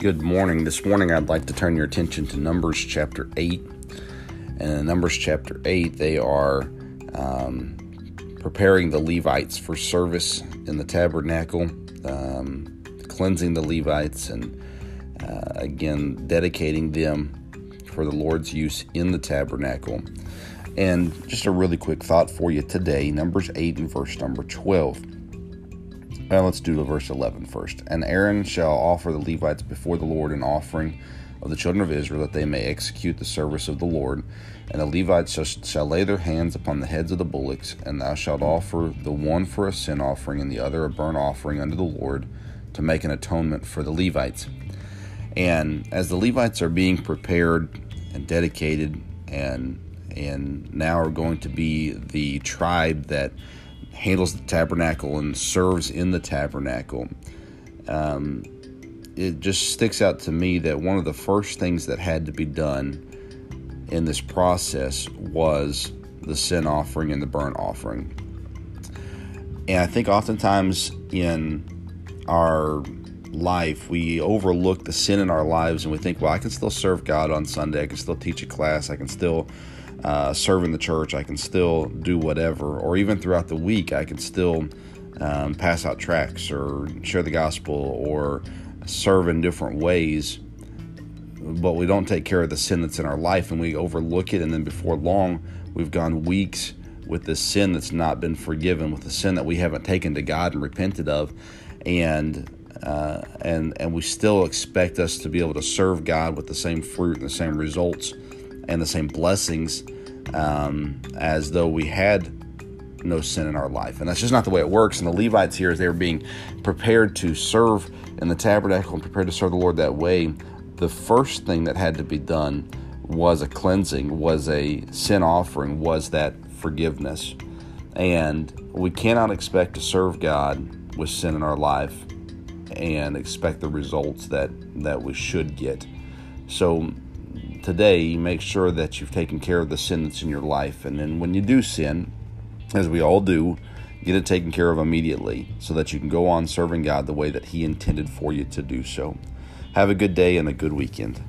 Good morning. This morning I'd like to turn your attention to Numbers chapter 8. And in Numbers chapter 8, they are um, preparing the Levites for service in the tabernacle, um, cleansing the Levites, and uh, again, dedicating them for the Lord's use in the tabernacle. And just a really quick thought for you today Numbers 8 and verse number 12. Well, let's do verse 11 first. And Aaron shall offer the Levites before the Lord an offering of the children of Israel, that they may execute the service of the Lord. And the Levites shall, shall lay their hands upon the heads of the bullocks, and thou shalt offer the one for a sin offering, and the other a burnt offering unto the Lord, to make an atonement for the Levites. And as the Levites are being prepared and dedicated, and and now are going to be the tribe that handles the tabernacle and serves in the tabernacle. Um, it just sticks out to me that one of the first things that had to be done in this process was the sin offering and the burnt offering. And I think oftentimes in our life, we overlook the sin in our lives and we think, well, I can still serve God on Sunday, I can still teach a class, I can still uh, serve in the church, I can still do whatever, or even throughout the week, I can still um, pass out tracts or share the gospel or serve in different ways. But we don't take care of the sin that's in our life and we overlook it, and then before long, we've gone weeks with the sin that's not been forgiven, with the sin that we haven't taken to God and repented of, and uh, and and we still expect us to be able to serve God with the same fruit and the same results and the same blessings um, as though we had no sin in our life. And that's just not the way it works. And the Levites here, as they were being prepared to serve in the tabernacle and prepared to serve the Lord that way, the first thing that had to be done was a cleansing, was a sin offering, was that forgiveness. And we cannot expect to serve God with sin in our life and expect the results that, that we should get. So today, make sure that you've taken care of the sin that's in your life. And then when you do sin, as we all do, get it taken care of immediately so that you can go on serving God the way that He intended for you to do so. Have a good day and a good weekend.